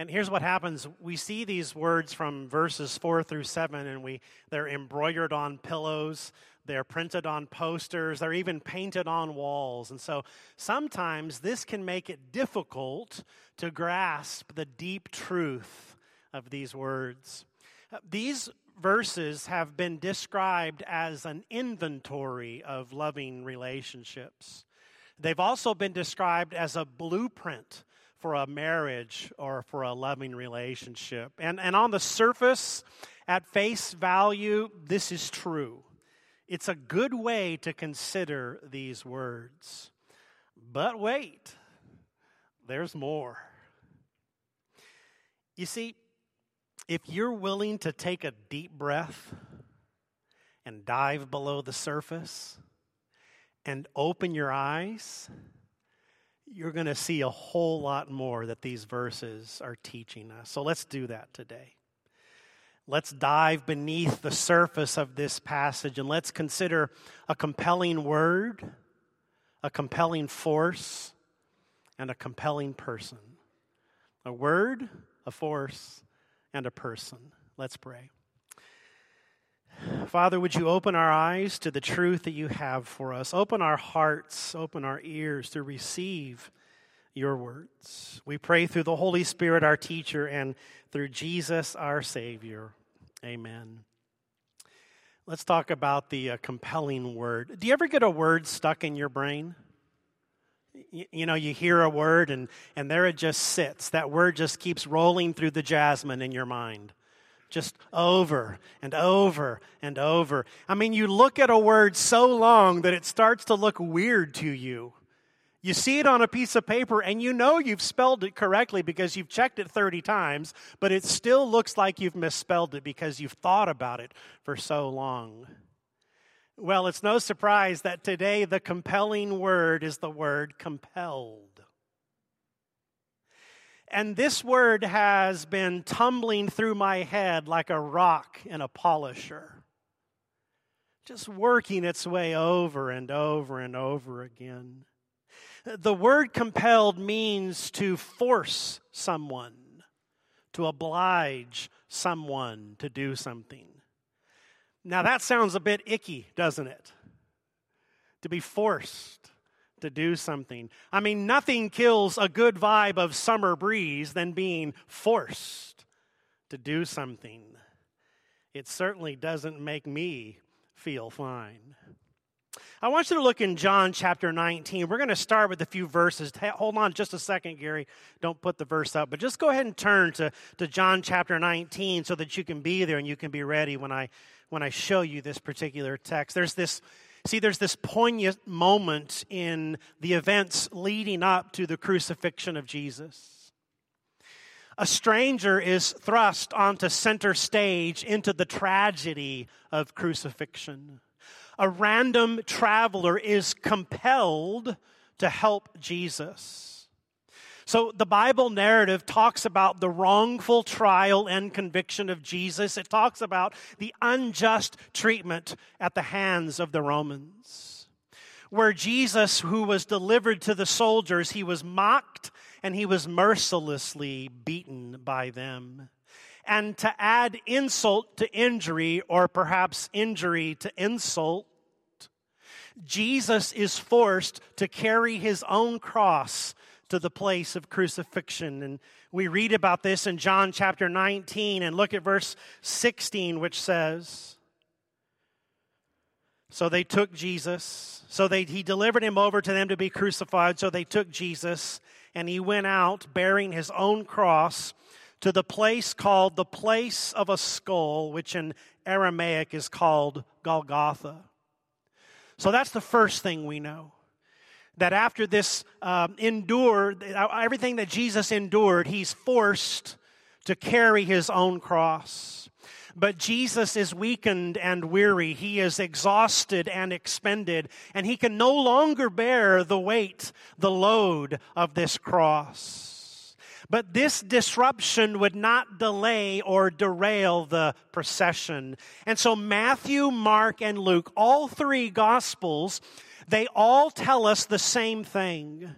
And here's what happens. We see these words from verses 4 through 7 and we they're embroidered on pillows, they're printed on posters, they're even painted on walls. And so sometimes this can make it difficult to grasp the deep truth of these words. These verses have been described as an inventory of loving relationships. They've also been described as a blueprint for a marriage or for a loving relationship. And, and on the surface, at face value, this is true. It's a good way to consider these words. But wait, there's more. You see, if you're willing to take a deep breath and dive below the surface and open your eyes, you're going to see a whole lot more that these verses are teaching us. So let's do that today. Let's dive beneath the surface of this passage and let's consider a compelling word, a compelling force, and a compelling person. A word, a force, and a person. Let's pray. Father, would you open our eyes to the truth that you have for us? Open our hearts, open our ears to receive your words. We pray through the Holy Spirit, our teacher, and through Jesus, our Savior. Amen. Let's talk about the uh, compelling word. Do you ever get a word stuck in your brain? You, you know, you hear a word and, and there it just sits. That word just keeps rolling through the jasmine in your mind just over and over and over. I mean, you look at a word so long that it starts to look weird to you. You see it on a piece of paper and you know you've spelled it correctly because you've checked it 30 times, but it still looks like you've misspelled it because you've thought about it for so long. Well, it's no surprise that today the compelling word is the word compelled. And this word has been tumbling through my head like a rock in a polisher, just working its way over and over and over again. The word compelled means to force someone, to oblige someone to do something. Now, that sounds a bit icky, doesn't it? To be forced to do something. I mean, nothing kills a good vibe of summer breeze than being forced to do something. It certainly doesn't make me feel fine. I want you to look in John chapter 19. We're going to start with a few verses. Hold on just a second, Gary. Don't put the verse up, but just go ahead and turn to, to John chapter 19 so that you can be there and you can be ready when I, when I show you this particular text. There's this See, there's this poignant moment in the events leading up to the crucifixion of Jesus. A stranger is thrust onto center stage into the tragedy of crucifixion. A random traveler is compelled to help Jesus. So the Bible narrative talks about the wrongful trial and conviction of Jesus. It talks about the unjust treatment at the hands of the Romans. Where Jesus, who was delivered to the soldiers, he was mocked and he was mercilessly beaten by them. And to add insult to injury, or perhaps injury to insult, Jesus is forced to carry his own cross to the place of crucifixion. And we read about this in John chapter 19 and look at verse 16, which says, So they took Jesus, so they, he delivered him over to them to be crucified. So they took Jesus, and he went out bearing his own cross to the place called the place of a skull, which in Aramaic is called Golgotha. So that's the first thing we know that after this um, endure, everything that Jesus endured, he's forced to carry his own cross. But Jesus is weakened and weary. He is exhausted and expended, and he can no longer bear the weight, the load of this cross. But this disruption would not delay or derail the procession. And so Matthew, Mark, and Luke, all three gospels, they all tell us the same thing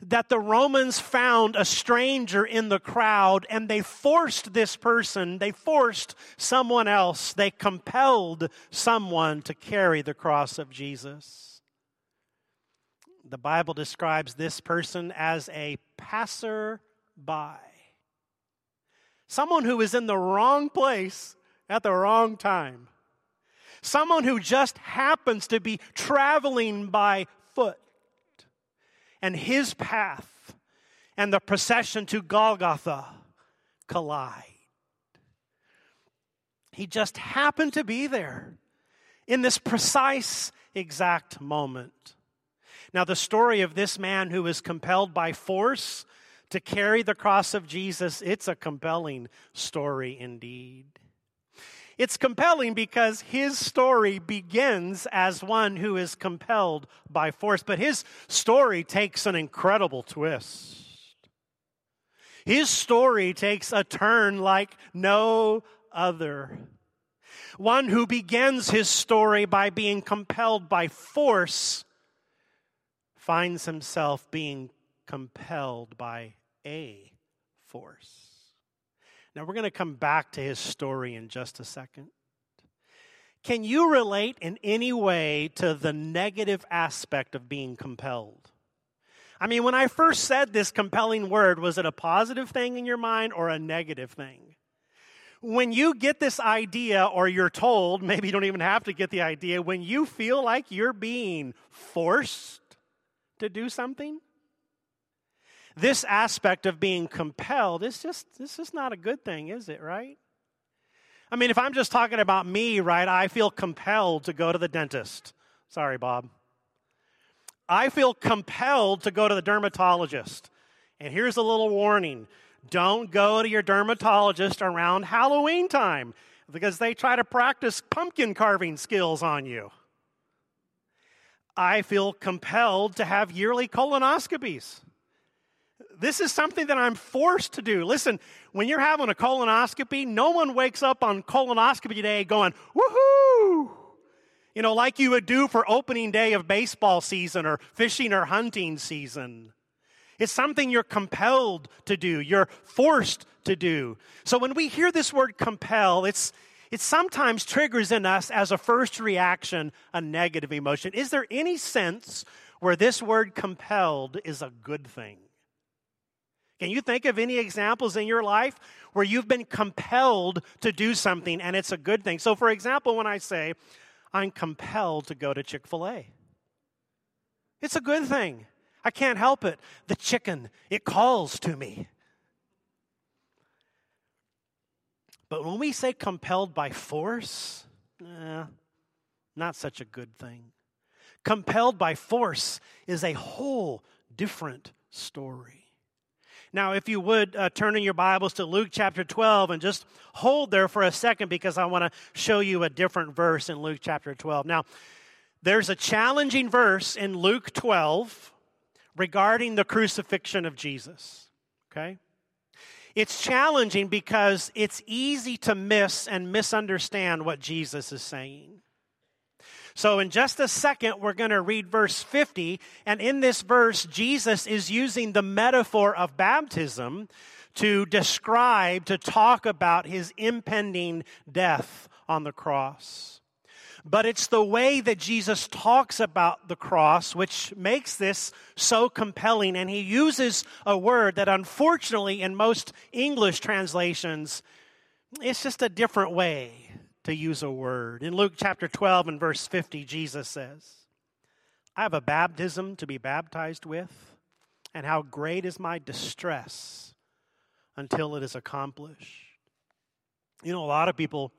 that the Romans found a stranger in the crowd and they forced this person, they forced someone else, they compelled someone to carry the cross of Jesus. The Bible describes this person as a passer by. Someone who is in the wrong place at the wrong time. Someone who just happens to be traveling by foot and his path and the procession to Golgotha collide. He just happened to be there in this precise exact moment. Now, the story of this man who was compelled by force to carry the cross of Jesus, it's a compelling story indeed. It's compelling because his story begins as one who is compelled by force, but his story takes an incredible twist. His story takes a turn like no other. One who begins his story by being compelled by force finds himself being compelled by a force. Now, we're going to come back to his story in just a second. Can you relate in any way to the negative aspect of being compelled? I mean, when I first said this compelling word, was it a positive thing in your mind or a negative thing? When you get this idea, or you're told, maybe you don't even have to get the idea, when you feel like you're being forced to do something, this aspect of being compelled is just this is not a good thing is it right? I mean if i'm just talking about me right i feel compelled to go to the dentist. Sorry bob. I feel compelled to go to the dermatologist. And here's a little warning. Don't go to your dermatologist around halloween time because they try to practice pumpkin carving skills on you. I feel compelled to have yearly colonoscopies this is something that I'm forced to do. Listen, when you're having a colonoscopy, no one wakes up on colonoscopy day going, woohoo! You know, like you would do for opening day of baseball season or fishing or hunting season. It's something you're compelled to do, you're forced to do. So when we hear this word compel, it's it sometimes triggers in us as a first reaction a negative emotion. Is there any sense where this word compelled is a good thing? Can you think of any examples in your life where you've been compelled to do something and it's a good thing? So, for example, when I say, I'm compelled to go to Chick fil A, it's a good thing. I can't help it. The chicken, it calls to me. But when we say compelled by force, eh, not such a good thing. Compelled by force is a whole different story. Now, if you would uh, turn in your Bibles to Luke chapter 12 and just hold there for a second because I want to show you a different verse in Luke chapter 12. Now, there's a challenging verse in Luke 12 regarding the crucifixion of Jesus. Okay? It's challenging because it's easy to miss and misunderstand what Jesus is saying. So, in just a second, we're going to read verse 50. And in this verse, Jesus is using the metaphor of baptism to describe, to talk about his impending death on the cross. But it's the way that Jesus talks about the cross which makes this so compelling. And he uses a word that, unfortunately, in most English translations, it's just a different way to use a word. In Luke chapter 12 and verse 50, Jesus says, I have a baptism to be baptized with, and how great is my distress until it is accomplished. You know, a lot of people,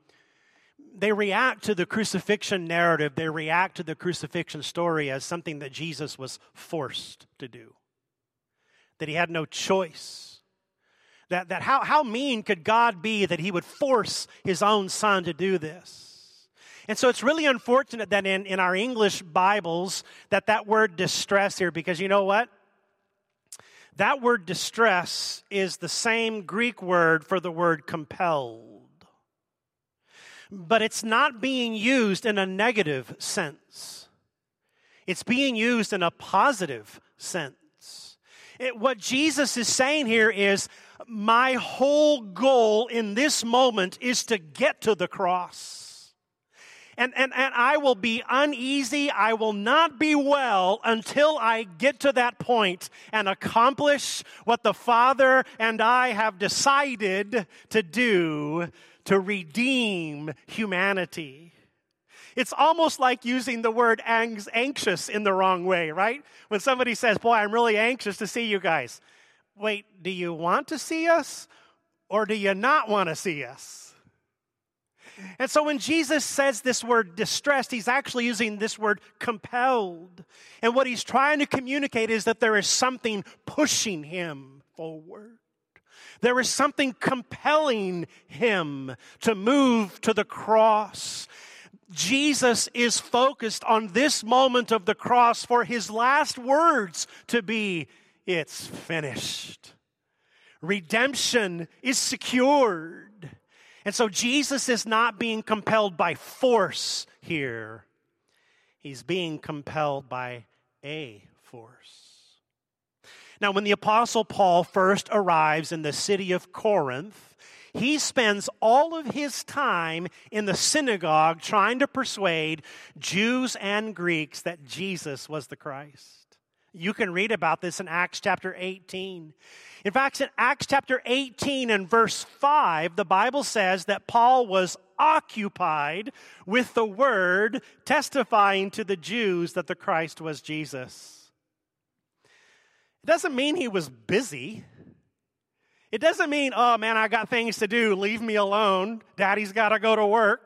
they react to the crucifixion narrative, they react to the crucifixion story as something that Jesus was forced to do, that he had no choice that, that how, how mean could God be that he would force his own son to do this? And so it's really unfortunate that in, in our English Bibles that that word distress here, because you know what? That word distress is the same Greek word for the word compelled. But it's not being used in a negative sense. It's being used in a positive sense. It, what Jesus is saying here is, my whole goal in this moment is to get to the cross. And, and, and I will be uneasy. I will not be well until I get to that point and accomplish what the Father and I have decided to do to redeem humanity. It's almost like using the word anxious in the wrong way, right? When somebody says, Boy, I'm really anxious to see you guys. Wait, do you want to see us or do you not want to see us? And so when Jesus says this word distressed, he's actually using this word compelled. And what he's trying to communicate is that there is something pushing him forward. There is something compelling him to move to the cross. Jesus is focused on this moment of the cross for his last words to be, It's finished. Redemption is secured. And so Jesus is not being compelled by force here, he's being compelled by a force. Now, when the Apostle Paul first arrives in the city of Corinth, he spends all of his time in the synagogue trying to persuade Jews and Greeks that Jesus was the Christ. You can read about this in Acts chapter 18. In fact, in Acts chapter 18 and verse 5, the Bible says that Paul was occupied with the word, testifying to the Jews that the Christ was Jesus. It doesn't mean he was busy. It doesn't mean, oh man, I got things to do, leave me alone, daddy's got to go to work.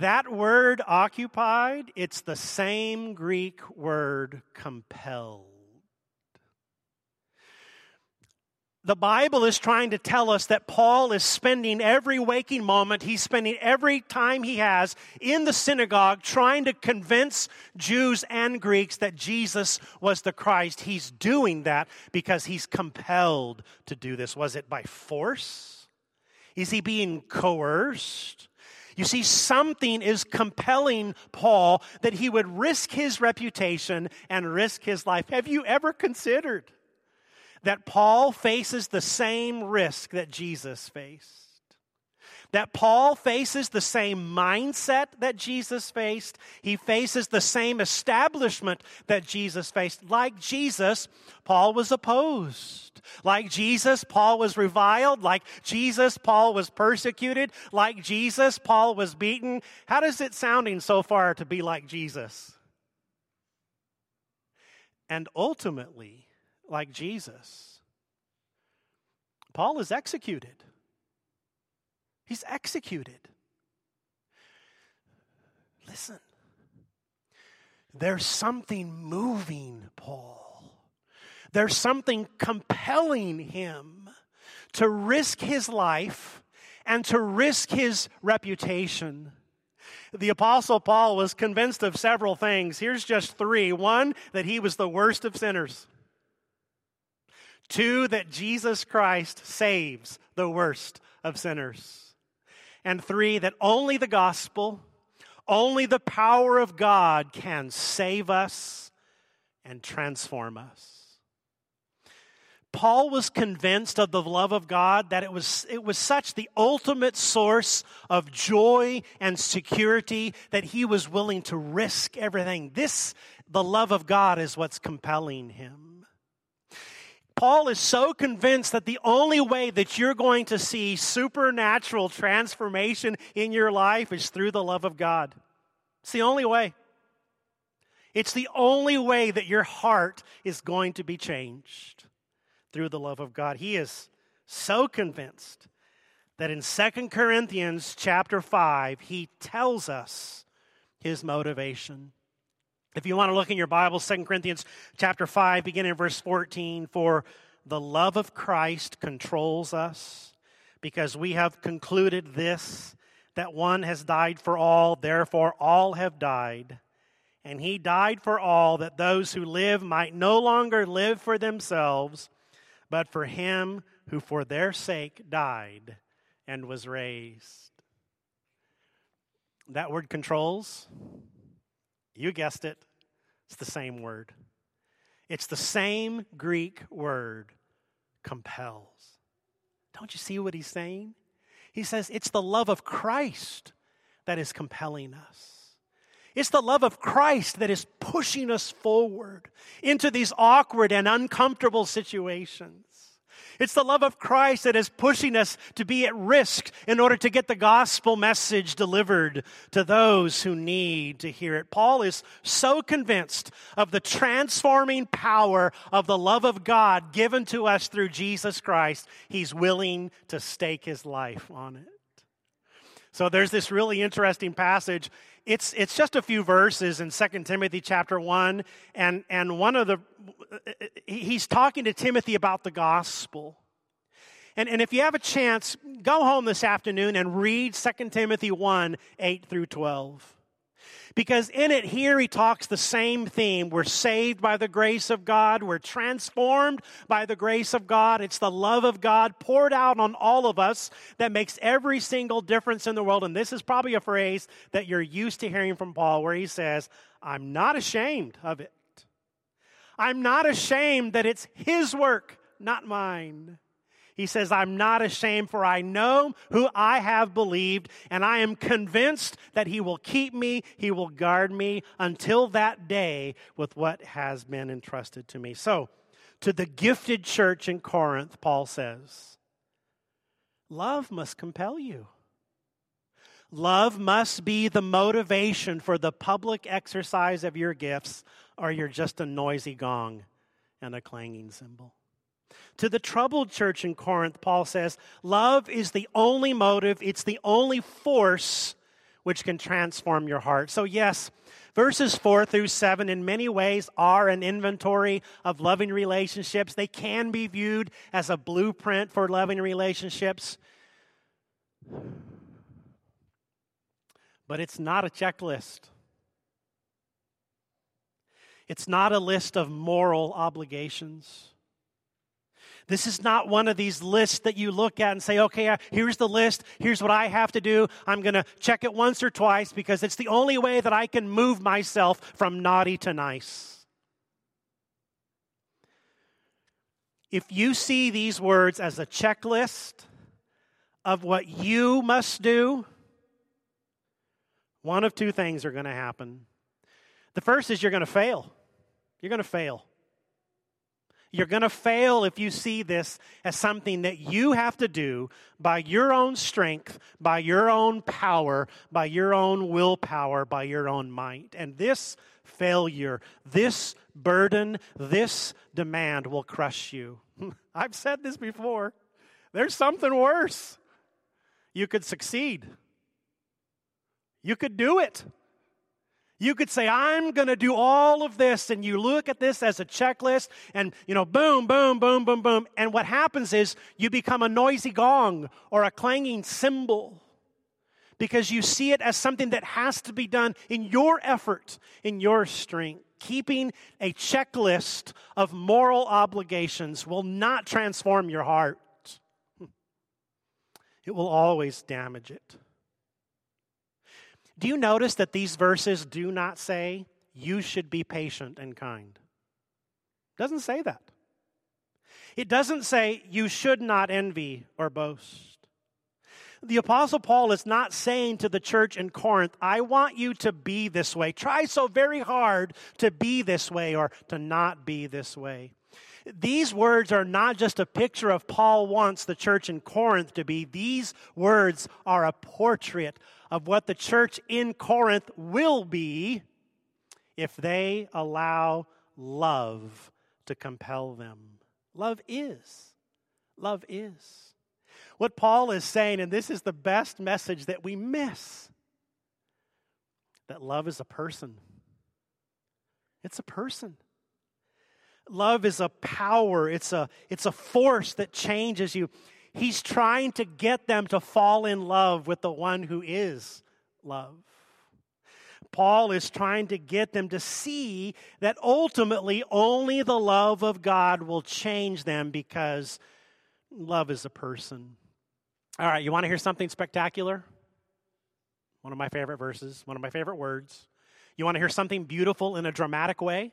That word occupied, it's the same Greek word compelled. the Bible is trying to tell us that Paul is spending every waking moment, he's spending every time he has in the synagogue trying to convince Jews and Greeks that Jesus was the Christ. He's doing that because he's compelled to do this. Was it by force? Is he being coerced? You see, something is compelling Paul that he would risk his reputation and risk his life. Have you ever considered? that Paul faces the same risk that Jesus faced. That Paul faces the same mindset that Jesus faced. He faces the same establishment that Jesus faced. Like Jesus, Paul was opposed. Like Jesus, Paul was reviled. Like Jesus, Paul was persecuted. Like Jesus, Paul was beaten. How does it sounding so far to be like Jesus? And ultimately, like Jesus. Paul is executed. He's executed. Listen, there's something moving Paul. There's something compelling him to risk his life and to risk his reputation. The Apostle Paul was convinced of several things. Here's just three. One, that he was the worst of sinners. Two, that Jesus Christ saves the worst of sinners. And three, that only the gospel, only the power of God can save us and transform us. Paul was convinced of the love of God that it was, it was such the ultimate source of joy and security that he was willing to risk everything. This, the love of God, is what's compelling him. Paul is so convinced that the only way that you're going to see supernatural transformation in your life is through the love of God. It's the only way. It's the only way that your heart is going to be changed through the love of God. He is so convinced that in 2 Corinthians chapter 5, he tells us his motivation. If you want to look in your Bible, 2 Corinthians chapter 5, beginning in verse 14, for the love of Christ controls us, because we have concluded this, that one has died for all, therefore all have died. And he died for all, that those who live might no longer live for themselves, but for him who for their sake died and was raised. That word controls you guessed it, it's the same word. It's the same Greek word, compels. Don't you see what he's saying? He says it's the love of Christ that is compelling us. It's the love of Christ that is pushing us forward into these awkward and uncomfortable situations. It's the love of Christ that is pushing us to be at risk in order to get the gospel message delivered to those who need to hear it. Paul is so convinced of the transforming power of the love of God given to us through Jesus Christ, he's willing to stake his life on it. So there's this really interesting passage. It's, it's just a few verses in 2 Timothy chapter 1, and, and one of the, he's talking to Timothy about the gospel. And, and if you have a chance, go home this afternoon and read 2 Timothy 1 8 through 12. Because in it, here he talks the same theme. We're saved by the grace of God. We're transformed by the grace of God. It's the love of God poured out on all of us that makes every single difference in the world. And this is probably a phrase that you're used to hearing from Paul, where he says, I'm not ashamed of it. I'm not ashamed that it's his work, not mine. He says, I'm not ashamed, for I know who I have believed, and I am convinced that he will keep me, he will guard me until that day with what has been entrusted to me. So, to the gifted church in Corinth, Paul says, Love must compel you. Love must be the motivation for the public exercise of your gifts, or you're just a noisy gong and a clanging cymbal. To the troubled church in Corinth, Paul says, Love is the only motive, it's the only force which can transform your heart. So, yes, verses 4 through 7 in many ways are an inventory of loving relationships. They can be viewed as a blueprint for loving relationships. But it's not a checklist. It's not a list of moral obligations. This is not one of these lists that you look at and say, okay, uh, here's the list. Here's what I have to do. I'm going to check it once or twice because it's the only way that I can move myself from naughty to nice. If you see these words as a checklist of what you must do, one of two things are going to happen. The first is you're going to fail. You're going to fail. You're going to fail if you see this as something that you have to do by your own strength, by your own power, by your own willpower, by your own might. And this failure, this burden, this demand will crush you. I've said this before. There's something worse. You could succeed, you could do it. You could say, I'm going to do all of this. And you look at this as a checklist and, you know, boom, boom, boom, boom, boom. And what happens is you become a noisy gong or a clanging cymbal because you see it as something that has to be done in your effort, in your strength. Keeping a checklist of moral obligations will not transform your heart, it will always damage it. Do you notice that these verses do not say, you should be patient and kind? It doesn't say that. It doesn't say, you should not envy or boast. The Apostle Paul is not saying to the church in Corinth, I want you to be this way. Try so very hard to be this way or to not be this way. These words are not just a picture of Paul wants the church in Corinth to be. These words are a portrait of what the church in Corinth will be if they allow love to compel them. Love is. Love is. What Paul is saying, and this is the best message that we miss that love is a person. It's a person. Love is a power, it's a, it's a force that changes you. He's trying to get them to fall in love with the one who is love. Paul is trying to get them to see that ultimately only the love of God will change them because love is a person. All right, you want to hear something spectacular? One of my favorite verses, one of my favorite words. You want to hear something beautiful in a dramatic way?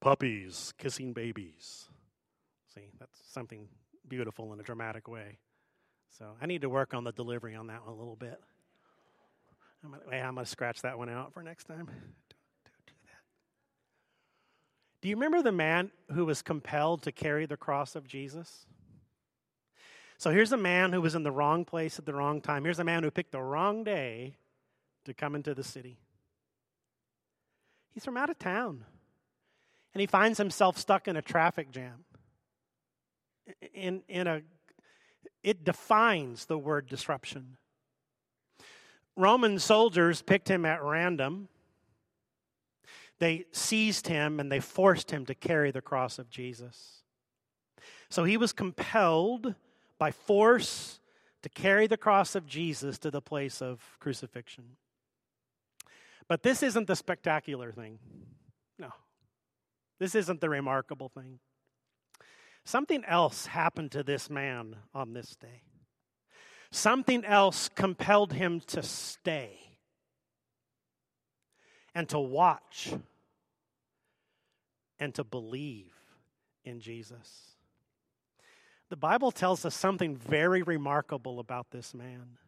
puppies kissing babies. See, that's something beautiful in a dramatic way. So I need to work on the delivery on that one a little bit. I'm gonna, I'm gonna scratch that one out for next time. Don't, don't do that. Do you remember the man who was compelled to carry the cross of Jesus? So here's a man who was in the wrong place at the wrong time. Here's a man who picked the wrong day to come into the city. He's from out of town. And he finds himself stuck in a traffic jam. In, in a, it defines the word disruption. Roman soldiers picked him at random. They seized him and they forced him to carry the cross of Jesus. So he was compelled by force to carry the cross of Jesus to the place of crucifixion. But this isn't the spectacular thing. No. This isn't the remarkable thing. Something else happened to this man on this day. Something else compelled him to stay and to watch and to believe in Jesus. The Bible tells us something very remarkable about this man.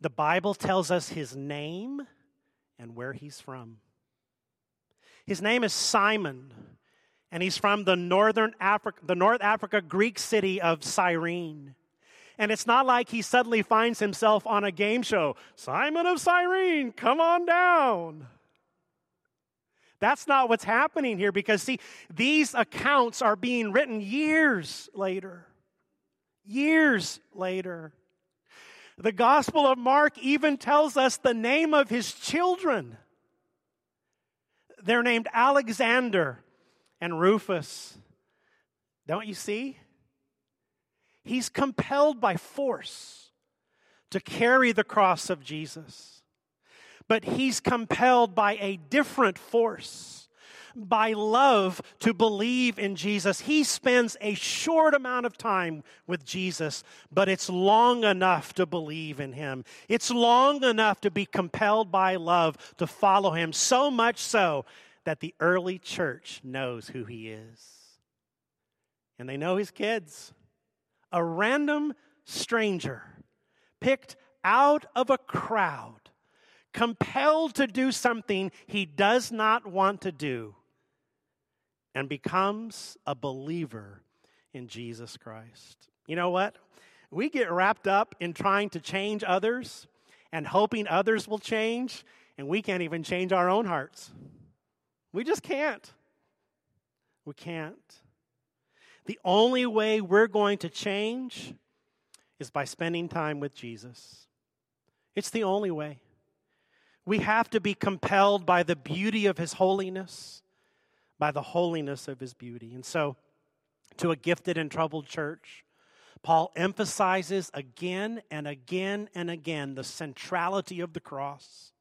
The Bible tells us his name and where he's from. His name is Simon, and he's from the northern Africa, the North Africa Greek city of Cyrene. And it's not like he suddenly finds himself on a game show. Simon of Cyrene, come on down. That's not what's happening here because, see, these accounts are being written years later. Years later. The Gospel of Mark even tells us the name of his children. They're named Alexander and Rufus. Don't you see? He's compelled by force to carry the cross of Jesus. But he's compelled by a different force by love to believe in Jesus. He spends a short amount of time with Jesus, but it's long enough to believe in him. It's long enough to be compelled by love to follow him, so much so that the early church knows who he is. And they know his kids. A random stranger picked out of a crowd compelled to do something he does not want to do, and becomes a believer in Jesus Christ. You know what? We get wrapped up in trying to change others and hoping others will change, and we can't even change our own hearts. We just can't. We can't. The only way we're going to change is by spending time with Jesus. It's the only way. We have to be compelled by the beauty of His holiness by the holiness of his beauty. And so, to a gifted and troubled church, Paul emphasizes again and again and again the centrality of the cross.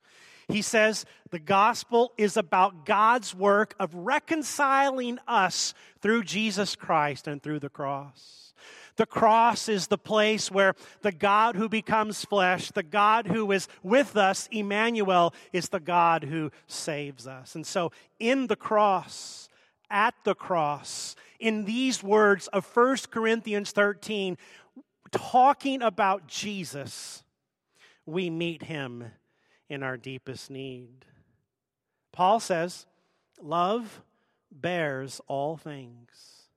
He says the gospel is about God's work of reconciling us through Jesus Christ and through the cross. The cross is the place where the God who becomes flesh, the God who is with us, Emmanuel, is the God who saves us. And so, in the cross, at the cross, in these words of 1 Corinthians 13, talking about Jesus, we meet him in our deepest need. Paul says, Love bears all things.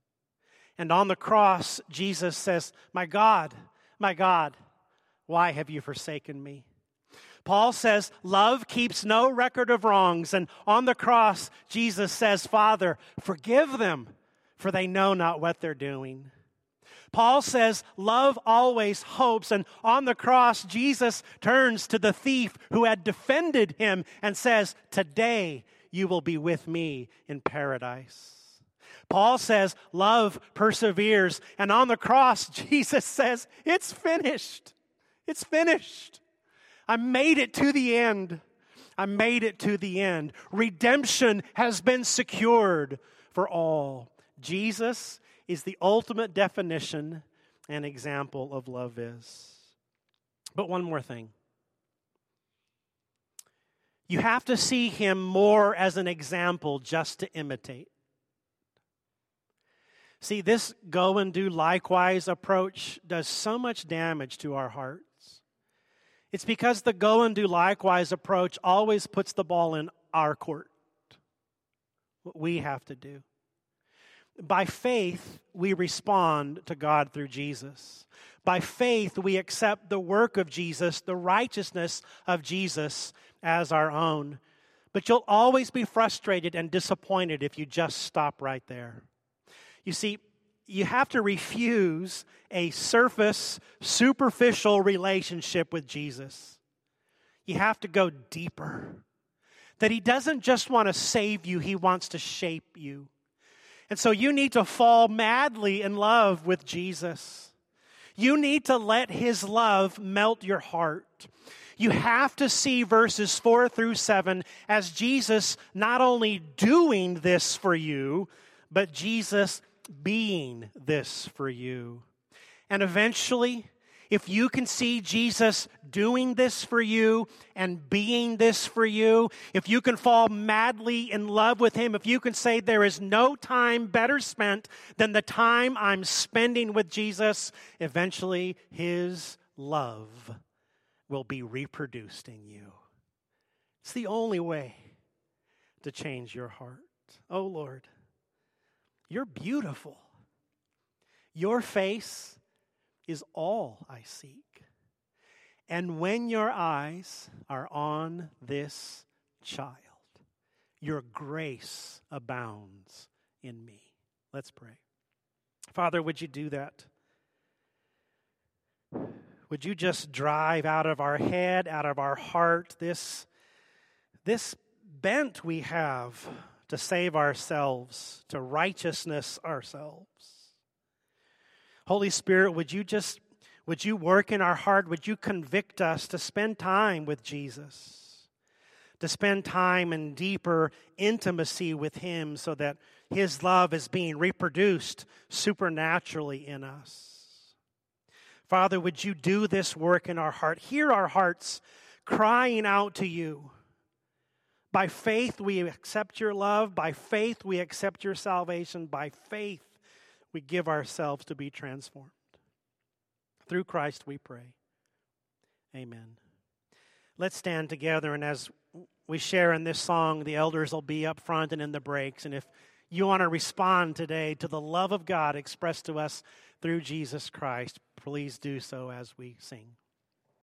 And on the cross, Jesus says, My God, my God, why have you forsaken me? Paul says, Love keeps no record of wrongs. And on the cross, Jesus says, Father, forgive them, for they know not what they're doing. Paul says, Love always hopes. And on the cross, Jesus turns to the thief who had defended him and says, Today you will be with me in paradise. Paul says, love perseveres. And on the cross, Jesus says, it's finished. It's finished. I made it to the end. I made it to the end. Redemption has been secured for all. Jesus is the ultimate definition and example of love is. But one more thing. You have to see him more as an example just to imitate. See, this go and do likewise approach does so much damage to our hearts. It's because the go and do likewise approach always puts the ball in our court, what we have to do. By faith, we respond to God through Jesus. By faith, we accept the work of Jesus, the righteousness of Jesus as our own. But you'll always be frustrated and disappointed if you just stop right there. You see, you have to refuse a surface, superficial relationship with Jesus. You have to go deeper. That He doesn't just want to save you, He wants to shape you. And so you need to fall madly in love with Jesus. You need to let His love melt your heart. You have to see verses 4 through 7 as Jesus not only doing this for you, but Jesus being this for you. And eventually, if you can see Jesus doing this for you and being this for you, if you can fall madly in love with Him, if you can say, There is no time better spent than the time I'm spending with Jesus, eventually His love will be reproduced in you. It's the only way to change your heart. Oh Lord, you're beautiful. Your face is all I seek. And when your eyes are on this child, your grace abounds in me. Let's pray. Father, would you do that? Would you just drive out of our head, out of our heart, this, this bent we have to save ourselves, to righteousness ourselves? Holy Spirit, would you just would you work in our heart? Would you convict us to spend time with Jesus? To spend time in deeper intimacy with Him so that His love is being reproduced supernaturally in us. Father, would you do this work in our heart? Hear our hearts crying out to you. By faith, we accept your love. By faith, we accept your salvation. By faith, we give ourselves to be transformed. Through Christ we pray. Amen. Let's stand together, and as we share in this song, the elders will be up front and in the breaks. And if you want to respond today to the love of God expressed to us through Jesus Christ, please do so as we sing.